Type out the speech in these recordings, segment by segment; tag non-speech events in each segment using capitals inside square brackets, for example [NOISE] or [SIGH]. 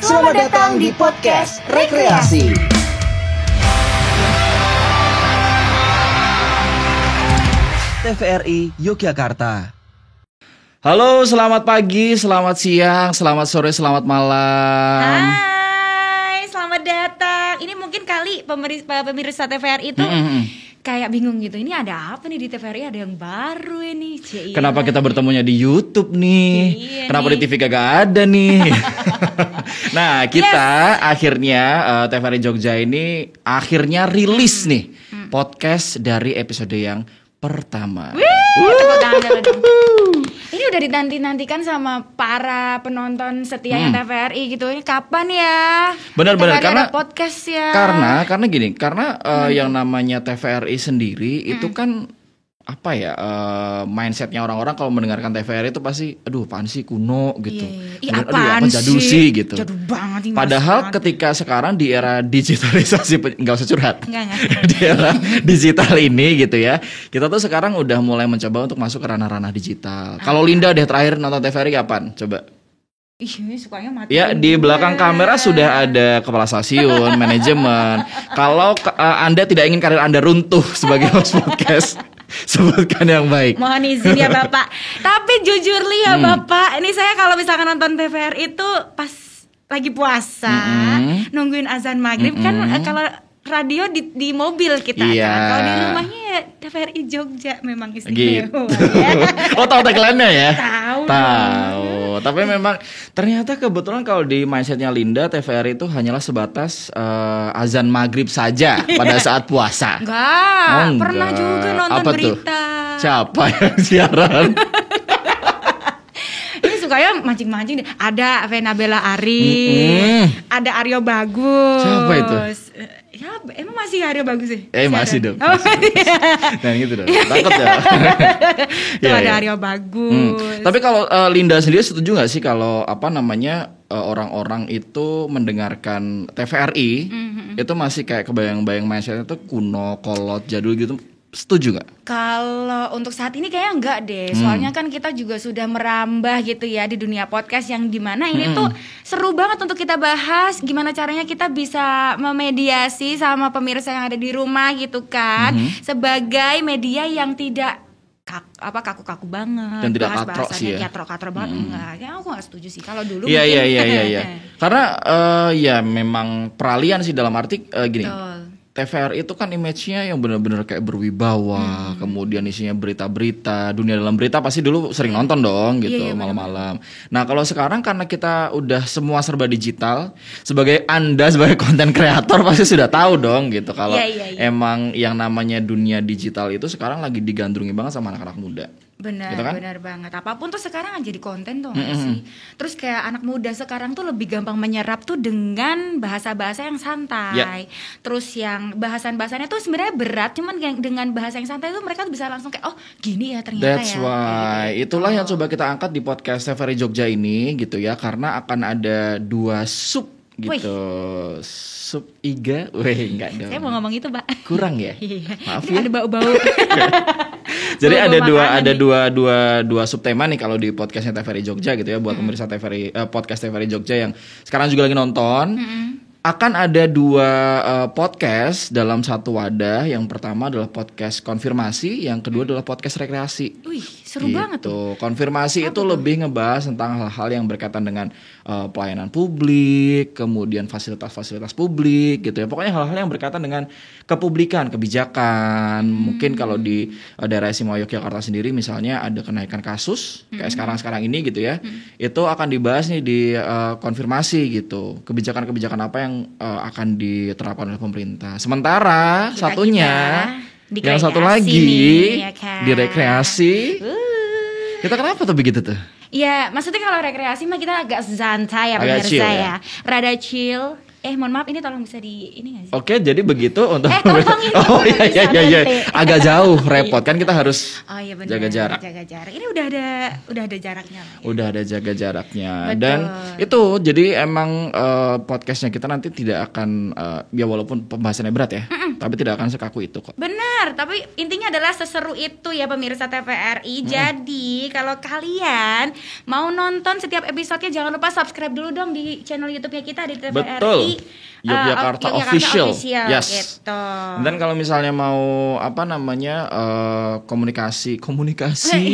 Selamat datang di podcast Rekreasi. TVRI Yogyakarta. Halo, selamat pagi, selamat siang, selamat sore, selamat malam. Hai, selamat datang. Ini mungkin kali pemirsa, pemirsa TVRI itu Mm-mm. Kayak bingung gitu. Ini ada apa nih di TVRI? Ada yang baru ini. Cie, iya. Kenapa kita bertemunya di YouTube nih? Iya Kenapa nih. di TV kagak ada nih? [LAUGHS] nah, kita akhirnya eh, TVRI Jogja ini akhirnya rilis nih Hmm. podcast dari episode yang pertama. Wih, tepuk tangan dulu dong. Ini udah dinanti-nantikan sama para penonton setianya TVRI gitu. Ini kapan ya? Hmm. Benar-benar, karena- ada podcast ya. Karena karena gini, karena eh, Hmm. yang namanya TVRI sendiri itu kan apa ya eh, mindsetnya orang-orang kalau mendengarkan TVRI itu pasti, aduh apaan sih kuno gitu, Iya. Ih, Kemudian, aduh apa jadul sih gitu. Jadul banget ini. Padahal banget. ketika sekarang di era digitalisasi, pe- [LAUGHS] nggak usah curhat. Enggak, enggak. [LAUGHS] di era digital ini gitu ya, kita tuh sekarang udah mulai mencoba untuk masuk ke ranah-ranah digital. Kalau Linda deh terakhir nonton TVRI kapan? Coba. Ih, ini sukanya mati. Ya di belakang kamera sudah ada kepala stasiun, manajemen. [LAUGHS] Kalau eh, Anda tidak ingin karir Anda runtuh sebagai host podcast, [LAUGHS] sebutkan yang baik. Mohon izin ya Bapak. [LAUGHS] Tapi jujur li ya Hmm. Bapak, ini saya kalau misalkan nonton TVR itu pas lagi puasa, Mm-mm. nungguin azan maghrib kan Mm-mm. eh, kalau radio di, di mobil kita Iya. kan. Kalau di rumahnya ya TVRI Jogja memang Gitu. istimewa. [LAUGHS] ya. Oh tahu tagline-nya ya? Tahu Tahu. Tapi memang ternyata kebetulan kalau di mindsetnya Linda, TVRI itu hanyalah sebatas eh, azan maghrib saja pada saat puasa. Enggak, Oh, pernah enggak. juga nonton Apa tuh? berita. Siapa yang [LAUGHS] siaran? [LAUGHS] Ini sukanya mancing-mancing deh. Ada Venabella Ari, Mm-mm. ada Aryo Bagus. Siapa itu? Ya, emang masih Aryo Bagus sih? Eh masih dong. Oh, iya. Nah gitu dong. Takut ya. [LAUGHS] Tuh Iya, ada iya. Aryo Hmm. Bagus. Tapi kalau eh, Linda sendiri setuju nggak sih kalau apa namanya eh, orang-orang itu mendengarkan TVRI Mm-hmm. itu masih kayak kebayang-bayang mindsetnya tuh kuno, kolot, jadul gitu. Setuju nggak? Kalau untuk saat ini kayaknya enggak deh. Hmm. Soalnya kan kita juga sudah merambah gitu ya di dunia podcast yang di mana ini Hmm. tuh seru banget untuk kita bahas gimana caranya kita bisa memediasi sama pemirsa yang ada di rumah gitu kan. Hmm. Sebagai media yang tidak kak- apa kaku-kaku banget. Dan tidak katro bahas-bahasannya sih ya. Katro-katro banget enggak. Ya aku enggak setuju sih. Kalau dulu Iya iya iya iya. iya. [LAUGHS] Karena eh, ya memang peralihan sih dalam arti eh, gini. Betul. TVRI itu kan image-nya yang benar-benar kayak berwibawa, kemudian isinya berita-berita, dunia dalam berita pasti dulu sering nonton dong gitu Iya, iya, malam-malam. Nah kalau sekarang karena kita udah semua serba digital, sebagai anda sebagai [LAUGHS] konten kreator pasti sudah tahu dong gitu kalau Iya, iya, iya. emang yang namanya dunia digital itu sekarang lagi digandrungi banget sama anak-anak muda. Benar, Gitu kan? benar banget. Apa pun tuh sekarang jadi konten tuh nggak sih. Terus kayak anak muda sekarang tuh lebih gampang menyerap tuh dengan bahasa-bahasa yang santai. Ya. Terus yang bahasan-bahasannya tuh sebenarnya berat, cuman dengan bahasa yang santai tuh mereka tuh bisa langsung kayak oh gini ya ternyata That's ya. why Kayak gitu. itulah yang coba kita angkat di podcast TVRI Jogja ini gitu ya karena akan ada dua sub gitu. Sub iga, weh enggak dong. Saya mau ngomong itu, Pak. kurang ya Iya. maaf ya ada bau-bau. [LAUGHS] jadi ada dua ada nih. dua dua dua subtema nih kalau di podcastnya TVRI Jogja gitu ya buat pemirsa TVRI eh, podcast TVRI Jogja yang sekarang juga lagi nonton akan ada dua eh, podcast dalam satu wadah yang pertama adalah podcast konfirmasi yang kedua adalah podcast rekreasi Wih, seru banget tuh. Gitu. Konfirmasi itu lebih ngebahas tentang hal-hal yang berkaitan dengan eh, pelayanan publik, kemudian fasilitas-fasilitas publik gitu ya. Pokoknya hal-hal yang berkaitan dengan kepublikan, kebijakan. Mungkin kalau di eh, daerah Istimewa Yogyakarta sendiri misalnya ada kenaikan kasus kayak sekarang-sekarang ini gitu ya. Itu akan dibahas nih di eh, konfirmasi gitu. Kebijakan-kebijakan apa yang eh, akan diterapkan oleh pemerintah. Sementara Kita- satunya kita yang satu lagi nih, ya kan? di rekreasi. Uh. Kita kenapa tuh begitu tuh? Ya, maksudnya kalau rekreasi mah kita agak santai ya Agak pemirsa chill ya. ya? Rada chill. Eh, mohon maaf ini tolong bisa di ini gak sih? Oke, jadi begitu untuk Eh, tolong [LAUGHS] ini, Oh iya iya iya, iya. agak jauh [LAUGHS] repot kan kita harus Oh iya benar. jaga jarak. Jaga jarak. Ini udah ada udah ada jaraknya lah. ya. Udah ada jaga jaraknya Betul. dan itu jadi emang eh, podcastnya kita nanti tidak akan eh, ya walaupun pembahasannya berat ya, tapi tidak akan sekaku itu kok. Benar, tapi intinya adalah seseru itu ya pemirsa TVRI. Jadi kalau kalian mau nonton setiap episodenya jangan lupa subscribe dulu dong di channel YouTube-nya kita di TVRI. Betul. Yogyakarta of- Official. Yes. gitu. Dan kalau misalnya mau apa namanya eh, komunikasi [LAUGHS] komunikasi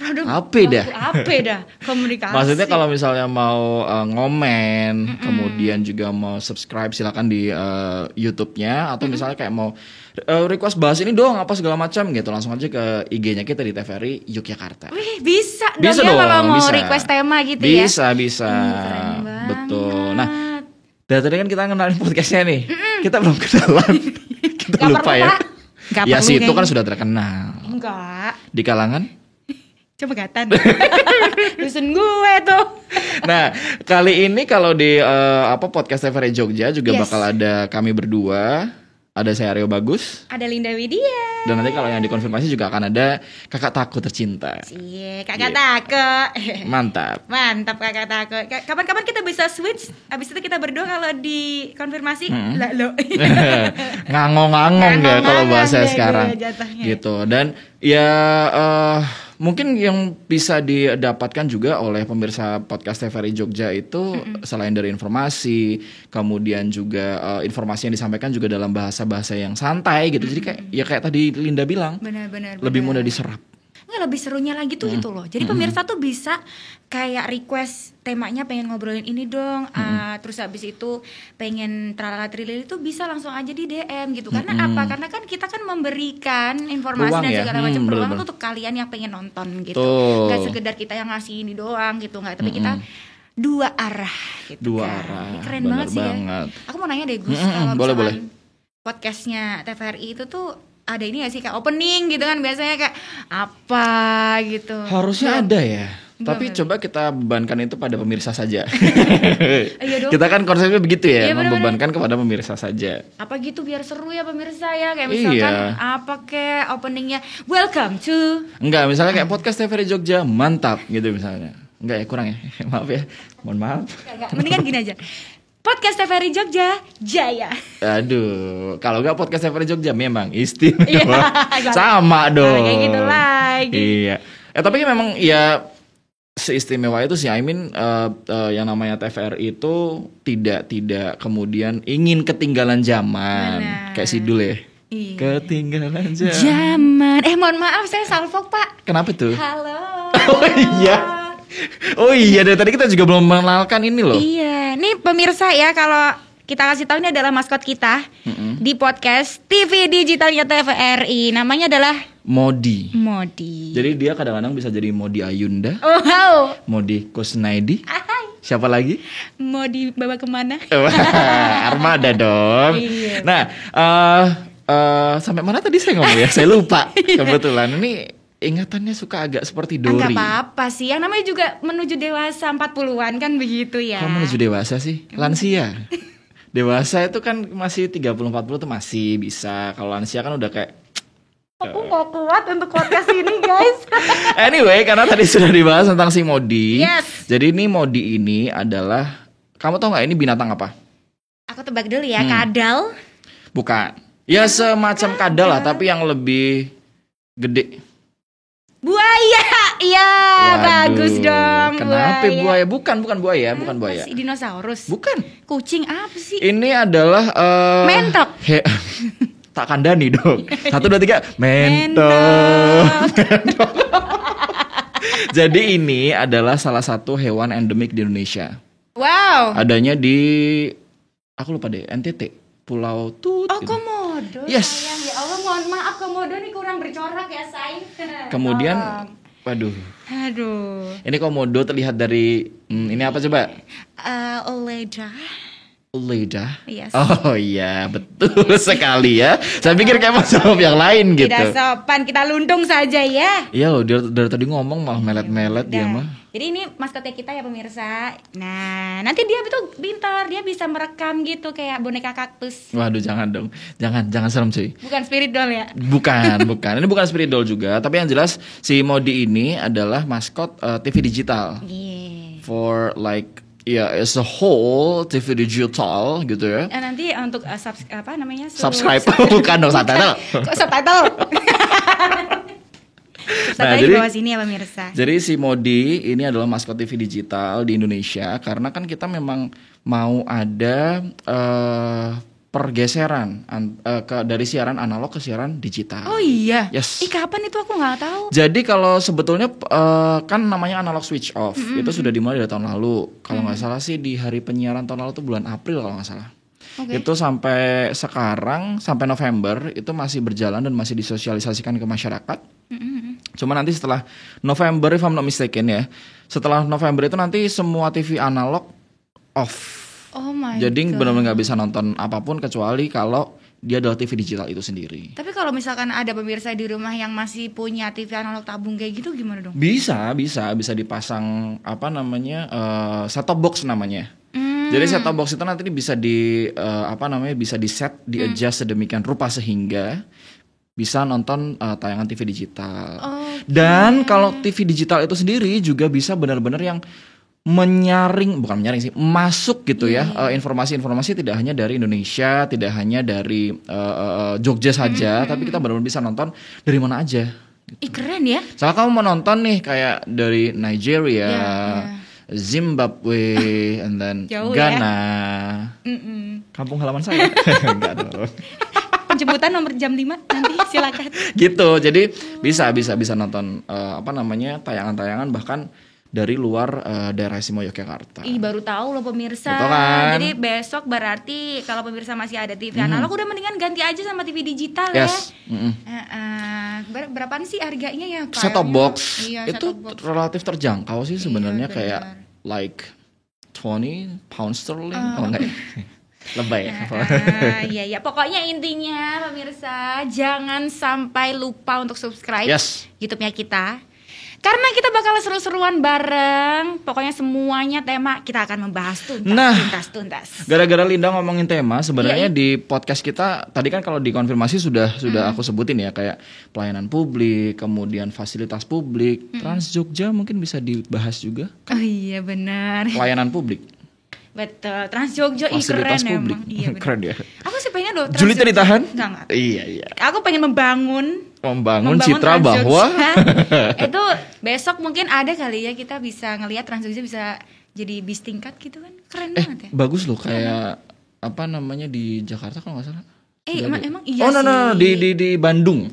Aduh, apa dah? Apa dah? Komunikasi. Maksudnya kalau misalnya mau uh, ngomen, kemudian juga mau subscribe silakan di uh, YouTube-nya atau misalnya kayak mau uh, request bahas ini dong apa segala macam gitu langsung aja ke IG-nya kita di TVRI Yogyakarta. Wih, bisa, Bisa dong ya kalau mau bisa. request tema gitu ya. Bisa, bisa. Banget. Betul. Nah, dari tadi kan kita kenalin podcastnya nih. Kita belum kenalan. [LAUGHS] kita Gak lupa perlu, ya. Gak ya sih itu kan sudah terkenal Enggak. di kalangan [LAUGHS] Coba gatan. [LAUGHS] Dusun gue tuh. Nah, kali ini kalau di eh, apa podcast TVRI Jogja juga Yes. bakal ada kami berdua. Ada saya Aryo Bagus Ada Linda Widya. dan nanti kalau yang dikonfirmasi juga akan ada kakak takut tercinta. Iya, kakak Iya. takut. [LAUGHS] Mantap. Mantap kakak takut. Ka- Kapan-kapan kita bisa switch. Abis itu kita berdua kalau dikonfirmasi. Hmm. Lah lo. [LAUGHS] Ngangong-ngangong ya kalau bahasa sekarang. Gitu. Dan ya eh, mungkin yang bisa didapatkan juga oleh pemirsa podcast TVRI Jogja itu selain dari informasi, kemudian juga eh, informasi yang disampaikan juga dalam bahasa-bahasa yang santai gitu. Jadi kayak ya kayak tadi Linda bilang, lebih benar. mudah diserap. Nggak lebih serunya lagi tuh gitu loh. Jadi pemirsa tuh bisa kayak request temanya pengen ngobrolin ini dong. ah, terus habis itu pengen tralala trilili itu bisa langsung aja di DM gitu. Karena apa? Karena kan kita kan memberikan informasi Ruang dan ya. segala Hmm, macam bener-bener. tuh untuk kalian yang pengen nonton gitu. Tuh. Gak sekedar kita yang ngasih ini doang gitu nggak. Tapi kita dua arah gitu Dua kan. arah, Ini keren bener banget sih banget. ya. Aku mau nanya deh Gus Mm-mm, kalau boleh, misalkan podcastnya TVRI itu tuh ada ini gak sih kayak opening gitu kan biasanya kayak apa gitu. Harusnya Belum. ada ya. Belum, Tapi belum. coba kita bebankan itu pada pemirsa saja. [LAUGHS] Iya dong. kita kan konsepnya begitu ya, Iya, bener-bener. membebankan kepada pemirsa saja. apa gitu biar seru ya pemirsa ya kayak misalkan Iya. apa kayak openingnya welcome to Enggak, misalnya kayak podcast TVRI Jogja, mantap gitu misalnya. Enggak ya, kurang ya. [LAUGHS] maaf ya. Mohon maaf. Enggak, mendingan gini aja podcast TVRI Jogja Jaya Aduh, kalau enggak podcast TVRI Jogja memang [LAUGHS] istimewa. Iya. Sama dong. kayak gitu lagi. Iya. Eh tapi memang ya seistimewa itu sih. I mean eh, eh, yang namanya TVRI itu tidak tidak kemudian ingin ketinggalan zaman. Benar. Kayak Sidul ya. Iya. Ketinggalan zaman. zaman eh mohon maaf saya salfok pak Kenapa tuh? halo [LAUGHS] Oh iya. Oh iya, dari tadi kita juga belum mengenalkan ini loh. Iya, nih pemirsa ya kalau kita kasih tahu ini adalah maskot kita di podcast TV digitalnya TVRI. Namanya adalah Modi. Modi. Jadi dia kadang-kadang bisa jadi Modi Ayunda, Oh, wow. Modi Kusnaidi. Ahai. Siapa lagi? Mau dibawa ke mana? Wah, [LAUGHS] Armada dong. Iya. Nah, eh eh, sampai mana tadi saya ngomong ya? Saya lupa. [LAUGHS] Kebetulan ini ingatannya suka agak seperti Enggak Dori. apa-apa sih. Yang namanya juga menuju dewasa 40-an kan begitu ya. Kok menuju dewasa sih? Lansia. [LAUGHS] Dewasa itu kan masih 30 40 tuh masih bisa. Kalau lansia kan udah kayak Aku nggak kuat untuk podcast ini, guys. [LAUGHS] Anyway, karena tadi [LAUGHS] sudah dibahas tentang si Modi. Yes. Jadi ini Modi ini adalah kamu tahu nggak ini binatang apa? Aku tebak dulu ya, Hmm. kadal. Bukan. Ya semacam kadal lah, tapi yang lebih gede. Buaya. Iya, bagus dong. Kenapa buaya? Bukan, bukan buaya, bukan buaya. Masih dinosaurus. Bukan. Kucing apa sih? Ini adalah eh, Mentok. he- [LAUGHS] tak kandani dong. Satu dua tiga. [LAUGHS] Mentok. Jadi ini adalah salah satu hewan endemik di Indonesia. Wow. Adanya di aku lupa deh NTT Pulau Tut. Oh, gitu. komodo. Yes. sayang. Ya Allah, mohon maaf komodo nih kurang bercorak ya, say. [LAUGHS] Kemudian, Tolong. waduh, aduh. ini komodo terlihat dari hmm, ini apa coba? Eh, Leda. Yes. Oh iya, betul sekali ya. Saya pikir kayak jawab yang lain gitu. Tidak sopan, kita lundung saja ya. Iya loh, dia dari tadi ngomong malah melet-melet dia mah. Jadi ini maskotnya kita ya pemirsa. Nah, nanti dia itu pintar, dia bisa merekam gitu kayak boneka kaktus. Waduh, jangan dong. Jangan, jangan serem cuy. Bukan spirit doll ya. Bukan, [LAUGHS] bukan. Ini bukan spirit doll juga, tapi yang jelas si Modi ini adalah maskot eh, TV digital. Iya. For like ya as a whole TV digital gitu ya. Nah, nanti untuk uh, subs- apa namanya? [LAUGHS] Subscribe bukan dong subtitle. Kok subtitle? [LAUGHS] Nah, di jadi- bawah sini ya pemirsa. Jadi si Modi ini adalah maskot TV digital di Indonesia karena kan kita memang mau ada eh, pergeseran an- eh, ke dari siaran analog ke siaran digital. Oh iya. Yes. Ih kapan itu aku nggak tahu. Jadi kalau sebetulnya eh, kan namanya analog switch off itu sudah dimulai dari tahun lalu. Kalau nggak salah sih di hari penyiaran tahun lalu itu bulan April kalau nggak salah. Oke. Itu sampai sekarang sampai November itu masih berjalan dan masih disosialisasikan ke masyarakat. Cuma nanti setelah November if I'm not mistaken ya. Setelah November itu nanti semua TV analog off. Oh my Jadi benar-benar nggak bisa nonton apa pun kecuali kalau dia adalah TV digital itu sendiri. Tapi kalau misalkan ada pemirsa di rumah yang masih punya TV analog tabung kayak gitu gimana dong? Bisa, bisa, bisa dipasang apa namanya eh, set top box namanya. Hmm. Jadi set top box itu nanti bisa di eh, apa namanya bisa di set, di Hmm. adjust sedemikian rupa sehingga bisa nonton eh, tayangan TV digital. Oh, Dan kalau TV digital itu sendiri juga bisa benar-benar yang menyaring bukan menyaring sih masuk gitu ya eh, informasi-informasi tidak hanya dari Indonesia tidak hanya dari eh, Jogja saja Hmm, tapi kita benar-benar bisa nonton dari mana aja Ih keren ya. Soalnya kamu mau nonton nih kayak dari Nigeria, Ya, Zimbabwe, [LAUGHS] and then Jauh ya. Ghana. Mm-mm. Kampung halaman saya. [LAUGHS] Enggak dong. Penjemputan nomor jam 5 nanti silakan. Gitu. Jadi bisa bisa bisa nonton eh, apa namanya tayangan-tayangan bahkan dari luar eh, daerah Simo Yogyakarta. Ih baru tahu loh pemirsa. Betul kan? Jadi besok berarti kalau pemirsa masih ada TV analog udah mendingan ganti aja sama TV digital Yes. ya. Mm-mm. Heeh. Ber- berapaan sih harganya ya? Set top box Iya, itu box. relatif terjangkau sih sebenarnya Iya, kayak like 20 pound sterling. Ah. Oh enggak ya? [LAUGHS] Lebay ya. Ah, iya iya pokoknya intinya pemirsa jangan sampai lupa untuk subscribe Yes. YouTube-nya kita. Karena kita bakal seru-seruan bareng. Pokoknya semuanya tema kita akan membahas tuntas, Nah. tuntas, tuntas. Gara-gara Linda ngomongin tema, sebenarnya Iya, di podcast kita tadi kan kalau dikonfirmasi sudah sudah aku sebutin ya kayak pelayanan publik, kemudian fasilitas publik, Trans Jogja mungkin bisa dibahas juga Oh iya benar. pelayanan publik, Betul. Trans Jogja ih keren fasilitas publik, emang. Iya [LAUGHS] keren ya. Aku sih pengen loh Trans Jogja. ditahan? Enggak, enggak. Iya iya. Aku pengen membangun Membangun, membangun citra bahwa [LAUGHS] [LAUGHS] itu besok mungkin ada kali ya kita bisa ngelihat Trans Jogja bisa jadi bis tingkat gitu kan. Keren eh banget ya. bagus loh kayak apa namanya di Jakarta kalau nggak salah. Eh, emang, emang iya oh no, no, no, di di di Bandung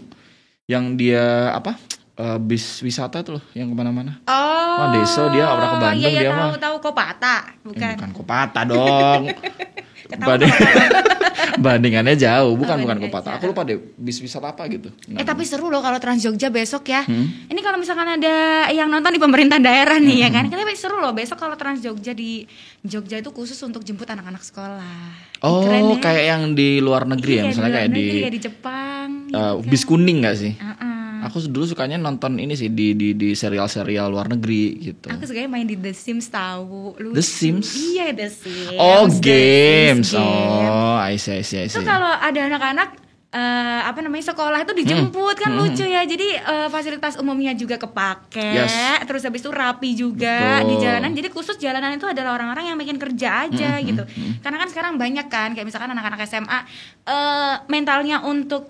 yang dia apa eh, bis wisata tuh loh yang ke mana-mana. Oh. Wah, Deso, dia pernah ke Bandung, Iya, iya, dia tahu, mah. tahu Kopata, Eh, bukan. bukan Kopata dong. [LAUGHS] Banding- [LAUGHS] bandingannya jauh, bukan Oh, bukan Kopata. Aku lupa deh bis wisata apa gitu. Nah, Eh tapi seru loh kalau Trans Jogja besok ya. Hmm. Ini kalau misalkan ada yang nonton di pemerintah daerah nih ya kan. Kita seru loh besok kalau Trans Jogja di Jogja itu khusus untuk jemput anak-anak sekolah. Oh, keren ya. kayak yang di luar negeri ya, Iya, misalnya luar kayak di, negeri, ya, di Jepang. eh, gitu kan. bis kuning nggak sih? Heeh. Aku dulu sukanya nonton ini sih di di di serial-serial luar negeri gitu. Aku sukanya main di The Sims tahu. Lucu. The Sims? Iya The Sims. oh, The games. Sims game. Oh, I see, I see, I itu see. kalau ada anak-anak eh, apa namanya sekolah itu dijemput kan Hmm. lucu ya jadi eh, fasilitas umumnya juga kepake Yes. terus habis itu rapi juga Betul. di jalanan jadi khusus jalanan itu adalah orang-orang yang bikin kerja aja Hmm, gitu karena kan sekarang banyak kan kayak misalkan anak-anak SMA eh, mentalnya untuk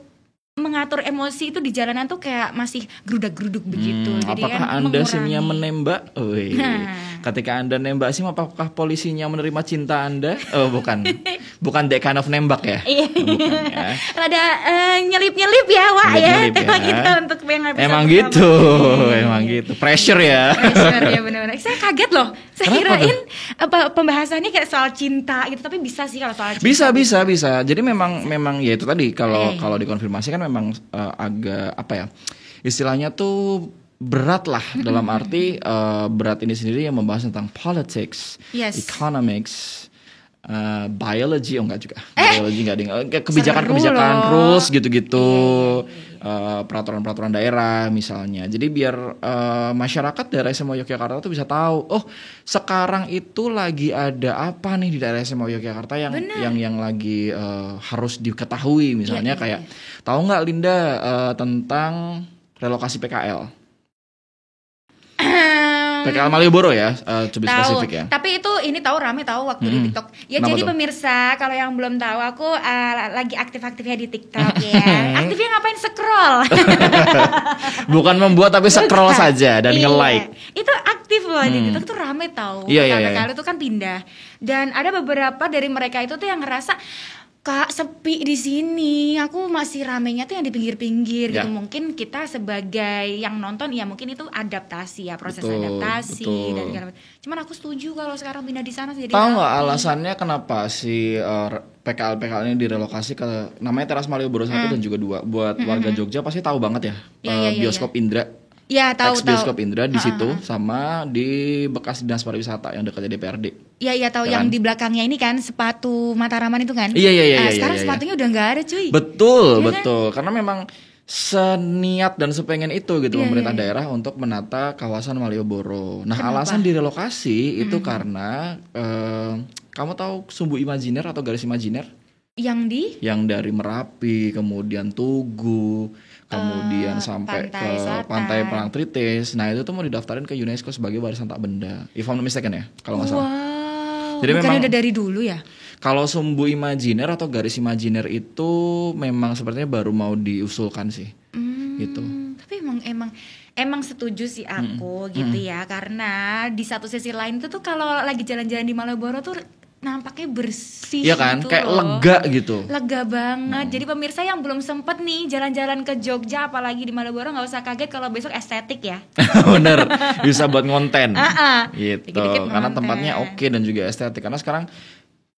mengatur emosi itu di jalanan tuh kayak masih gerudak-geruduk begitu Hmm, jadi apakah kan Anda mengurangi. simnya menembak? Wih. Nah. Ketika Anda nembak sim apakah polisinya menerima cinta Anda? Oh, bukan. [LAUGHS] bukan that kind of nembak ya? Iya. Bukan ya. Rada eh, nyelip-nyelip ya, Wak ya. [LAUGHS] Tema ya. kita untuk yang Emang gitu, emang gitu. Pressure ya. Pressure ya benar-benar. Saya kaget loh. Saya Kenapa kirain apa pembahasannya kayak soal cinta gitu, tapi bisa sih kalau soal cinta. Bisa bisa bisa. Jadi memang memang ya itu tadi kalau Eh. kalau dikonfirmasi kan memang eh, agak apa ya? Istilahnya tuh berat lah dalam arti eh, berat ini sendiri yang membahas tentang politics, Yes. economics, eh, biology oh enggak juga. Eh, biology enggak ding kebijakan-kebijakan seru loh. Iya, rules gitu-gitu. Eh, peraturan-peraturan daerah misalnya. Jadi biar eh, masyarakat daerah SMA Yogyakarta tuh bisa tahu oh sekarang itu lagi ada apa nih di daerah SMA Yogyakarta yang Bener. yang yang lagi eh, harus diketahui? Misalnya Iya, iya, kayak tahu nggak Linda eh, tentang relokasi PKL PKL Malioboro ya eh, to be tahu spesifik ya tapi itu ini tahu rame tahu waktu di Mm-mm. TikTok ya Kenapa jadi tuh? pemirsa kalau yang belum tahu aku uh, lagi aktif-aktifnya di TikTok [LAUGHS] ya aktifnya ngapain scroll [LAUGHS] bukan membuat tapi scroll Bukan. saja dan Iya. nge-like itu aktif loh di Hmm. TikTok tuh rame tahu Iya, iya, iya. kali itu kan pindah dan ada beberapa dari mereka itu tuh yang ngerasa Kak sepi di sini, aku masih ramenya tuh yang di pinggir-pinggir Ya. gitu. Mungkin kita sebagai yang nonton ya mungkin itu adaptasi ya proses Betul, adaptasi betul. dan segala macam. Cuman aku setuju kalau sekarang pindah di sana jadi Tahu nggak rapi. alasannya kenapa si uh, PKL PKL ini direlokasi ke namanya Teras Malioboro 1 dan juga 2 buat warga Jogja pasti tahu banget ya, Hmm. Iya, uh, iya, bioskop Indra Ya tahu ex tahu. bioskop Indra di situ sama di bekas dinas pariwisata yang dekatnya DPRD. Iya iya tahu Ya yang kan? di belakangnya ini kan sepatu Mataraman itu kan? Iya, iya, iya, Ah, iya, sekarang iya, iya. sepatunya udah nggak ada cuy. Betul, kan? betul. Karena memang seniat dan sepengen itu gitu Iya, pemerintah iya, iya. daerah untuk menata kawasan Malioboro. Nah, Kenapa? alasan direlokasi itu karena eh, kamu tahu sumbu imajiner atau garis imajiner Yang di yang dari Merapi, kemudian Tugu, kemudian Eh, sampai Pantai ke Selatan. Pantai Parangtritis. Nah, itu tuh mau didaftarin ke UNESCO sebagai warisan tak benda. If I'm not mistaken ya, kalau nggak salah. Wow. Jadi Bukannya memang- udah dari dulu ya? Kalau sumbu imajiner atau garis imajiner itu memang sepertinya baru mau diusulkan sih. Hmm, Gitu. Tapi emang emang emang setuju sih aku gitu ya karena di satu sisi lain itu tuh kalau lagi jalan-jalan di Malioboro tuh nampaknya bersih Iya kan? gitu Kayak loh. lega gitu. Lega banget. Jadi pemirsa yang belum sempet nih jalan-jalan ke Jogja apalagi di Malioboro nggak usah kaget kalau besok estetik ya. [LAUGHS] Bener, bisa buat ngonten. [LAUGHS] Ah. Gitu. Karena ngonten. tempatnya oke dan juga estetik. Karena sekarang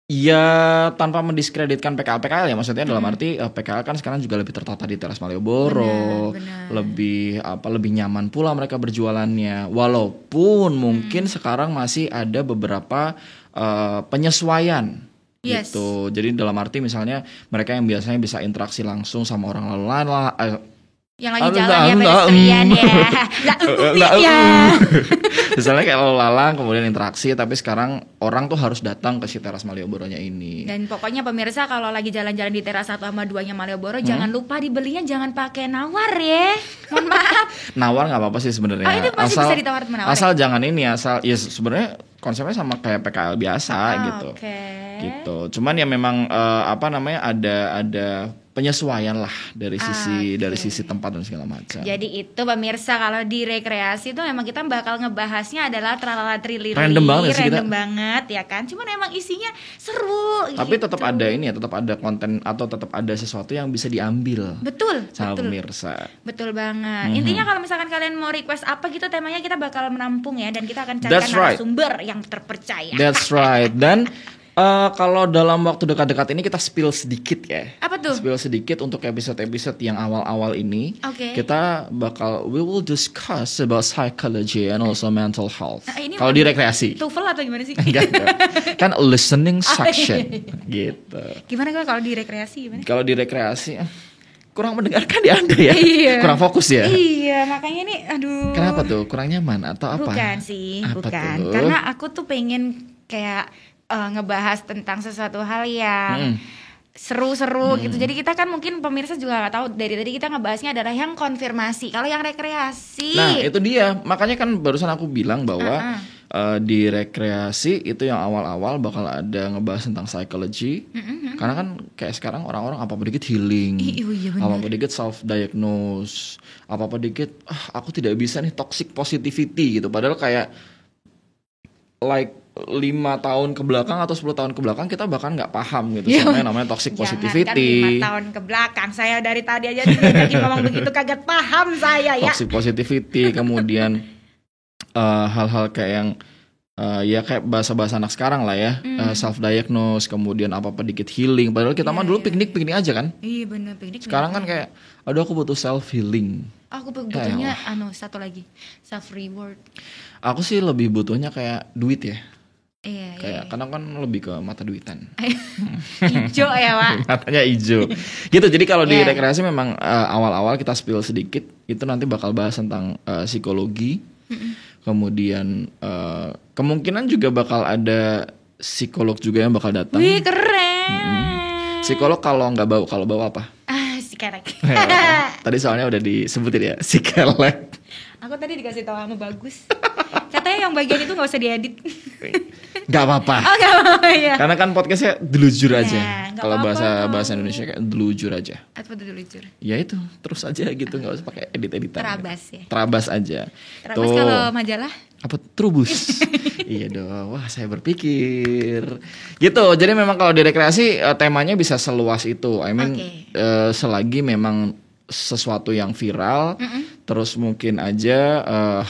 ya tanpa mendiskreditkan PKL PKL ya maksudnya dalam arti eh, PKL kan sekarang juga lebih tertata di teras Malioboro, Benar, benar. lebih apa lebih nyaman pula mereka berjualannya. Walaupun mungkin sekarang masih ada beberapa eh, penyesuaian Yes. gitu. Jadi dalam arti misalnya mereka yang biasanya bisa interaksi langsung sama orang lalu lain lah eh, Yang lagi jalan ya pedestrian ya. Lah, uh, uh, ya. [LAUGHS] misalnya kayak lalu lalang kemudian interaksi tapi sekarang orang tuh harus datang ke si teras Malioboro-nya ini. Dan pokoknya pemirsa kalau lagi jalan-jalan di teras satu sama duanya Malioboro Hmm? jangan lupa dibelinya jangan pakai nawar ya. Mohon maaf. [LAUGHS] Nawar nggak apa-apa sih sebenarnya. Oh, itu masih bisa ditawar menawar Asal jangan ini asal ya sebenarnya konsepnya sama kayak PKL biasa Ah, gitu. Oke. Gitu. Cuman ya memang eh, apa namanya ada ada penyesuaian lah dari sisi Oke. dari sisi tempat dan segala macam. Jadi itu pemirsa kalau di rekreasi itu memang kita bakal ngebahasnya adalah tralala trilili. Random banget sih kita. Random banget ya kan. Cuman emang isinya seru. Tapi gitu. tetap ada ini ya, tetap ada konten atau tetap ada sesuatu yang bisa diambil Betul, sama betul. pemirsa. Betul banget. Mhm. Intinya kalau misalkan kalian mau request apa gitu temanya kita bakal menampung ya dan kita akan carikan right. narasumber yang terpercaya. That's right. Dan [LAUGHS] eh, kalau dalam waktu dekat-dekat ini kita spill sedikit ya. Apa tuh? Spill sedikit untuk episode-episode yang awal-awal ini. Oke. Kita bakal we will discuss about psychology and also mental health. Nah, ini kalau di rekreasi. TOEFL atau gimana sih? Enggak, enggak. [LAUGHS] kan listening Oh, section iya. gitu. Gimana kalau di rekreasi gimana? Kalau di rekreasi eh, kurang mendengarkan di Anda ya. Iya. Kurang fokus ya. Iya, makanya ini aduh. Kenapa tuh? Kurang nyaman atau apa? Bukan sih, Apa bukan. tuh? Karena aku tuh pengen kayak eh, ngebahas tentang sesuatu hal yang Mm. seru-seru gitu. Jadi kita kan mungkin pemirsa juga nggak tahu dari tadi kita ngebahasnya adalah yang konfirmasi. Kalau yang rekreasi, Nah, itu dia. Makanya kan barusan aku bilang bahwa Uh-uh. eh, di rekreasi itu yang awal-awal bakal ada ngebahas tentang psychology. Karena kan kayak sekarang orang-orang apa-apa dikit healing. Oh iya apa-apa dikit self diagnose. Apa-apa dikit ah, aku tidak bisa nih toxic positivity gitu. Padahal kayak like lima tahun ke belakang atau 10 tahun ke belakang kita bahkan nggak paham gitu Iya. sama yang namanya toxic positivity. lima tahun ke belakang saya dari tadi aja diajakin ngomong begitu kaget paham saya ya. toxic positivity kemudian [LAUGHS] eh, hal-hal kayak yang eh, ya kayak bahasa-bahasa anak sekarang lah ya self diagnose kemudian apa apa dikit healing padahal kita mah Iya, dulu iya. piknik piknik aja kan Iya bener piknik. sekarang kan kayak aduh aku butuh self healing aku butuhnya Elah. anu satu lagi self reward. aku sih lebih butuhnya kayak duit ya Iya, iya, Kayak iya. karena kan lebih ke mata duitan. [LAUGHS] Hijau ya, Pak. [LAUGHS] Matanya hijau. gitu. Jadi kalau di Iya. rekreasi memang eh, awal-awal kita spill sedikit itu nanti bakal bahas tentang eh, psikologi. Kemudian eh, kemungkinan juga bakal ada psikolog juga yang bakal datang. Wih, keren. Psikolog kalau nggak bau, kalau bau apa? Ah, si kerek. [LAUGHS] Tadi soalnya udah disebutin ya, psikelek. Aku tadi dikasih tahu sama bagus. Katanya yang bagian itu nggak usah diedit. [LAUGHS] Gak apa-apa. Oh, nggak apa-apa ya. Karena kan podcastnya delujur aja. Nah, nggak Kalau bahasa bahasa Indonesia kayak delujur aja. Apa tuh lucu? Ya itu terus aja gitu nggak usah pakai edit-editan. Terabas ya. Terabas aja. Terus kalau majalah apa trubus [LAUGHS] iya dong wah saya berpikir gitu jadi memang kalau di rekreasi eh, temanya bisa seluas itu I mean Oke. eh, selagi memang sesuatu yang viral terus mungkin aja eh,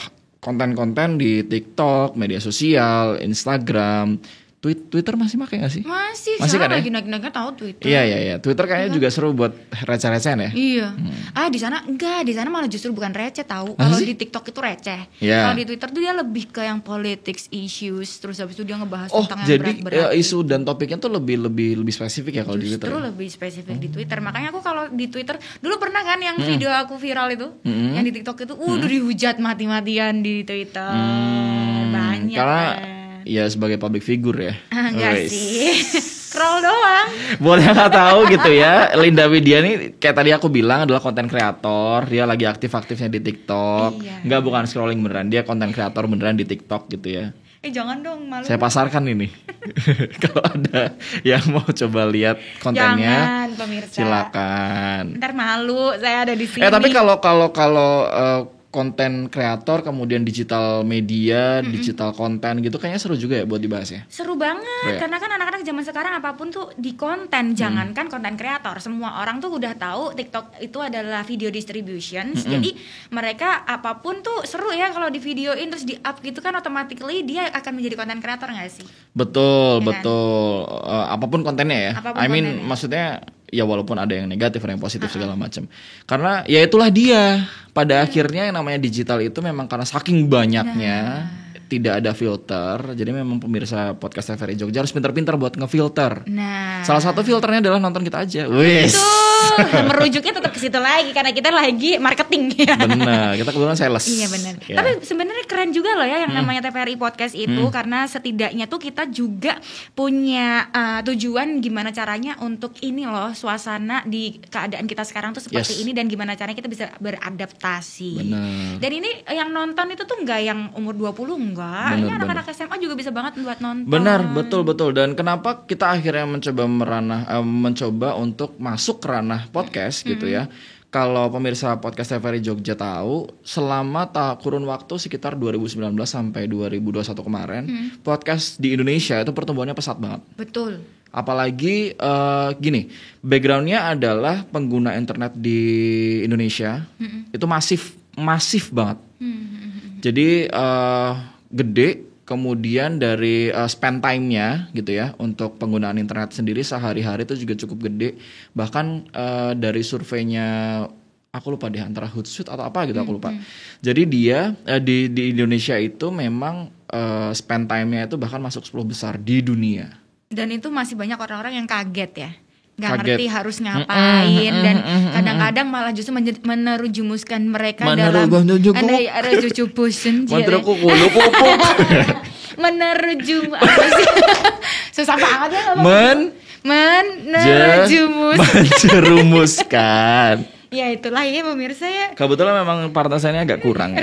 konten-konten di TikTok media sosial Instagram Twitter masih pakai gak sih masih, Masih kan ya? lagi naik-naiknya tahu Twitter. iya iya iya Twitter kayaknya juga seru buat receh-recehan ya Iya. Ah di sana enggak, di sana malah justru bukan receh tahu. Masa Kalau di TikTok itu receh. Iya. Kalau di Twitter tuh dia lebih ke yang politics issues, terus habis itu dia ngebahas Oh, tentang yang jadi berat-berat. eh, isu dan topiknya tuh lebih lebih lebih spesifik ya kalau di Twitter. Justru ya? lebih spesifik di Twitter. Makanya aku kalau di Twitter dulu pernah kan yang video aku viral itu, yang di TikTok itu, udah dihujat mati-matian di Twitter. Hmm, Banyak. Karena kan. Ya sebagai public figure ya. Ah, enggak Wes. sih. [LAUGHS] Scroll doang. Boleh nggak tahu gitu ya. Linda Widya nih kayak tadi aku bilang adalah konten kreator. Dia lagi aktif-aktifnya di TikTok. Iya. Nggak bukan scrolling beneran. Dia konten kreator beneran di TikTok gitu ya. Eh jangan dong malu. Saya pasarkan ini. [LAUGHS] Kalau ada yang mau coba lihat kontennya, Jangan pemirsa. silakan. Ntar malu saya ada di sini. Eh tapi kalau kalau kalau eh, konten kreator kemudian digital media, digital konten gitu kayaknya seru juga ya buat dibahas ya. Seru banget Iya. karena kan anak-anak zaman sekarang apa pun tuh di konten jangankan konten kreator semua orang tuh udah tahu TikTok itu adalah video distribution jadi mereka apa pun tuh seru ya kalau di videoin terus di up gitu kan automatically dia akan menjadi konten kreator nggak sih Betul, Ya kan? betul. Eh, apa pun kontennya ya. Apa pun I mean kontennya. maksudnya ya walaupun ada yang negatif ada yang positif segala macam. Karena ya itulah dia. Pada akhirnya yang namanya digital itu memang karena saking banyaknya tidak ada filter. Jadi memang pemirsa podcast TVRI Jogja harus pintar-pintar buat ngefilter. nah Salah satu filternya adalah nonton kita aja. Tuh [LAUGHS] merujuknya tetap ke situ lagi karena kita lagi marketing ya Benar, kita kebetulan sales. Iya benar. Ya. Tapi sebenarnya keren juga loh ya yang namanya TVRI podcast itu karena setidaknya tuh kita juga punya uh, tujuan gimana caranya untuk ini loh suasana di keadaan kita sekarang tuh seperti Yes. ini dan gimana caranya kita bisa beradaptasi. Benar. Dan ini yang nonton itu tuh enggak yang umur 20 enggak. Benar, ini anak-anak SMA juga bisa banget buat nonton. Benar, betul betul. Dan kenapa kita akhirnya mencoba meranah eh, mencoba untuk masuk ke ranah podcast gitu ya. Kalau pemirsa podcast TVRI Jogja tahu, selama ta kurun waktu sekitar 2019 sampai 2021 kemarin, podcast di Indonesia itu pertumbuhannya pesat banget. Betul. Apalagi eh, gini, backgroundnya adalah pengguna internet di Indonesia itu masif, masif banget. Jadi eh, gede, kemudian dari eh, spend time-nya gitu ya untuk penggunaan internet sendiri sehari-hari itu juga cukup gede. Bahkan eh, dari surveinya aku lupa deh antara Hootsuite atau apa gitu aku lupa. Jadi dia eh, di di Indonesia itu memang eh, spend time-nya itu bahkan masuk 10 besar di dunia. Dan itu masih banyak orang-orang yang kaget ya nggak ngerti harus ngapain dan kadang-kadang malah justru menerjumuskan mereka dalam menerjum apa sih [LAUGHS] susah banget ya. Men menerjumus menjerumuskan. [LAUGHS] ya itulah ya pemirsa ya Kebetulan memang partasannya agak kurang. Ya.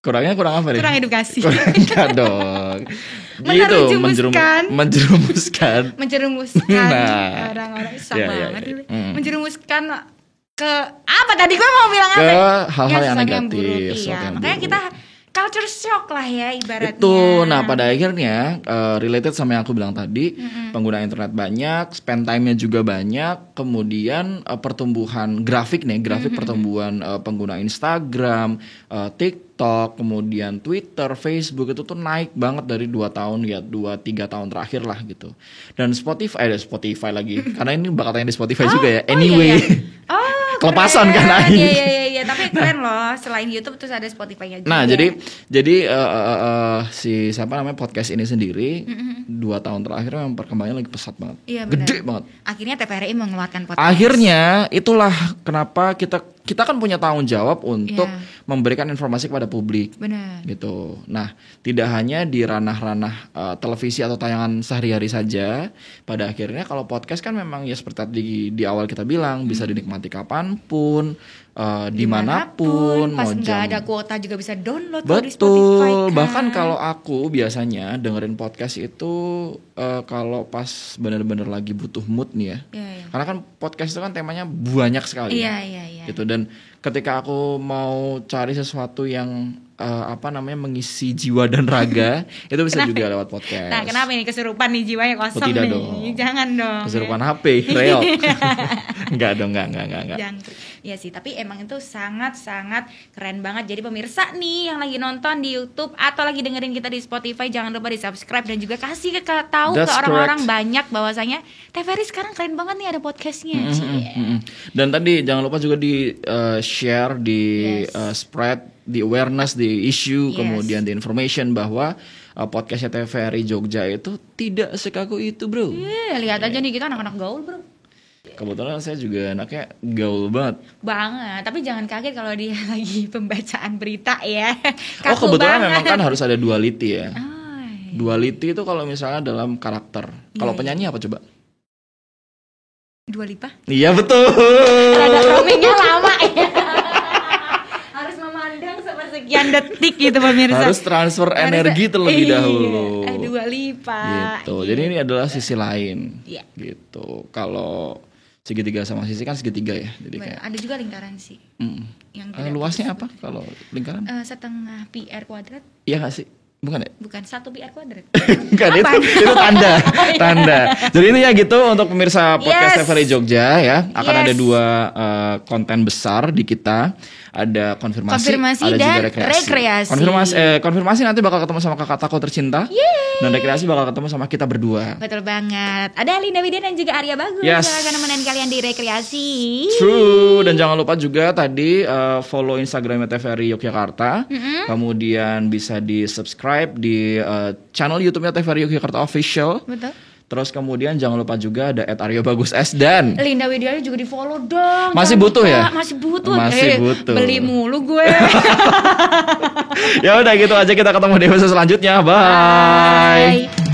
Kurangnya kurang apa nih? kurang edukasi Kurang [LAUGHS] enggak dong. Gitu, Menerjumuskan. menjerum- [LAUGHS] menjerumuskan. menjerumuskan Nah. orang-orang ya, banget ya. ini. Mm. menjerumuskan ke apa tadi gue mau bilang Ke apa hal-hal yang negatif, buruk, sesuatu iya. yang makanya buruk. kita culture shock lah ya ibaratnya Itu, nah pada akhirnya eh, related sama yang aku bilang tadi, pengguna internet banyak, spend time-nya juga banyak, kemudian eh, pertumbuhan grafik nih, grafik pertumbuhan eh, pengguna Instagram, eh, TikTok, kemudian Twitter, Facebook itu tuh naik banget dari dua tahun ya, dua tiga tahun terakhir lah gitu. Dan Spotify, ada Spotify lagi, [LAUGHS] karena ini bakal tayang di Spotify juga ya. Oh, Anyway. iya, iya. [LAUGHS] Oh, Kelepasan kan, Aing? Iya, iya, iya, iya tapi keren loh. Selain YouTube terus ada Spotify-nya juga. Nah, jadi jadi eh, eh, eh, si siapa namanya podcast ini sendiri dua tahun terakhir memang perkembangannya lagi pesat banget, Iya, gede banget. akhirnya TVRI mengeluarkan podcast. Akhirnya itulah kenapa kita kita kan punya tanggung jawab untuk Iya. memberikan informasi kepada publik. Benar. gitu. Nah, tidak hanya di ranah-ranah uh, televisi atau tayangan sehari-hari saja, pada akhirnya kalau podcast kan memang ya seperti tadi di, di awal kita bilang bisa dinikmati kapan pun, uh, di mana pun, pas mau nggak ada kuota juga bisa download kok di Spotify Betul. kan. Bahkan kalau aku biasanya dengerin podcast itu uh, kalau pas bener-bener lagi butuh mood nih ya. Iya, iya. Karena kan podcast itu kan temanya banyak sekali. Iya, iya, iya. Gitu dan ketika aku mau cari sesuatu yang uh, apa namanya mengisi jiwa dan raga, [LAUGHS] itu bisa juga lewat podcast. Nah, kenapa ini kesurupan nih jiwanya kosong Oh, tidak nih? dong. Jangan dong. Kesurupan HP, reok. [LAUGHS] enggak dong, enggak, enggak, enggak, enggak. Jangkrik. Iya sih, tapi emang itu sangat-sangat keren banget. Jadi pemirsa nih yang lagi nonton di YouTube atau lagi dengerin kita di Spotify, jangan lupa di subscribe dan juga kasih ke ke- tahu ke orang-orang banyak bahwasanya TVRI sekarang keren banget nih ada podcastnya. Mm-mm, Cie. mm-mm. Dan tadi jangan lupa juga di uh, share, di Yes. uh, spread, di awareness, di issue, Yes. kemudian di information bahwa uh, podcastnya TVRI Jogja itu tidak sekaku itu, bro. Iya, lihat aja nih kita anak-anak gaul, Bro. Kebetulan saya juga anaknya gaul banget. Banget, tapi jangan kaget kalau dia [LAUGHS] lagi pembacaan berita ya. [LAUGHS] oh Kaku kebetulan banget. memang kan harus ada duality ya. Ah, iya. Duality itu kalau misalnya dalam karakter. Kalau Iya, penyanyi apa coba? Dua lipa. Iya betul. Rada roamingnya lama ya. [LAUGHS] Harus memandang sepersekian detik gitu pemirsa. Harus transfer Harus- energi terlebih Iya, dahulu. eh, dua lipa. Gitu. Jadi ini adalah sisi lain. Iya. Gitu. Kalau segitiga sama sisi kan segitiga ya. Jadi Benar, kayak Ada juga lingkaran sih. mm. Yang tidak luasnya apa kalau lingkaran? Eh, setengah PR kuadrat, Iya gak sih? Bukan ya? bukan satu PR kuadrat. [LAUGHS] Bukan itu, itu tanda, [LAUGHS] tanda. Jadi ini ya gitu untuk pemirsa podcast Yes. TVRI Jogja ya. Akan Yes. ada dua eh, konten besar di kita. Ada konfirmasi, Konfirmasi ada juga dan rekreasi. rekreasi. Konfirmasi, eh, konfirmasi nanti bakal ketemu sama kakak tako tercinta. Dan rekreasi bakal ketemu sama kita berdua. Betul banget. Ada Linda Widya dan juga Arya Bagus Yes. yang akan nemenin kalian di rekreasi. True dan jangan lupa juga tadi eh, follow Instagramnya TVRI Yogyakarta, kemudian bisa di subscribe di eh, channel YouTube-nya TVRI Yogyakarta Official. Betul. Terus kemudian jangan lupa juga ada Aryo Bagus S dan Linda Widya juga di follow dong. Masih butuh lupa. ya? Masih butuh. Masih Eh, butuh. Beli mulu gue. [LAUGHS] ya udah gitu aja kita ketemu di episode selanjutnya. Bye. Bye.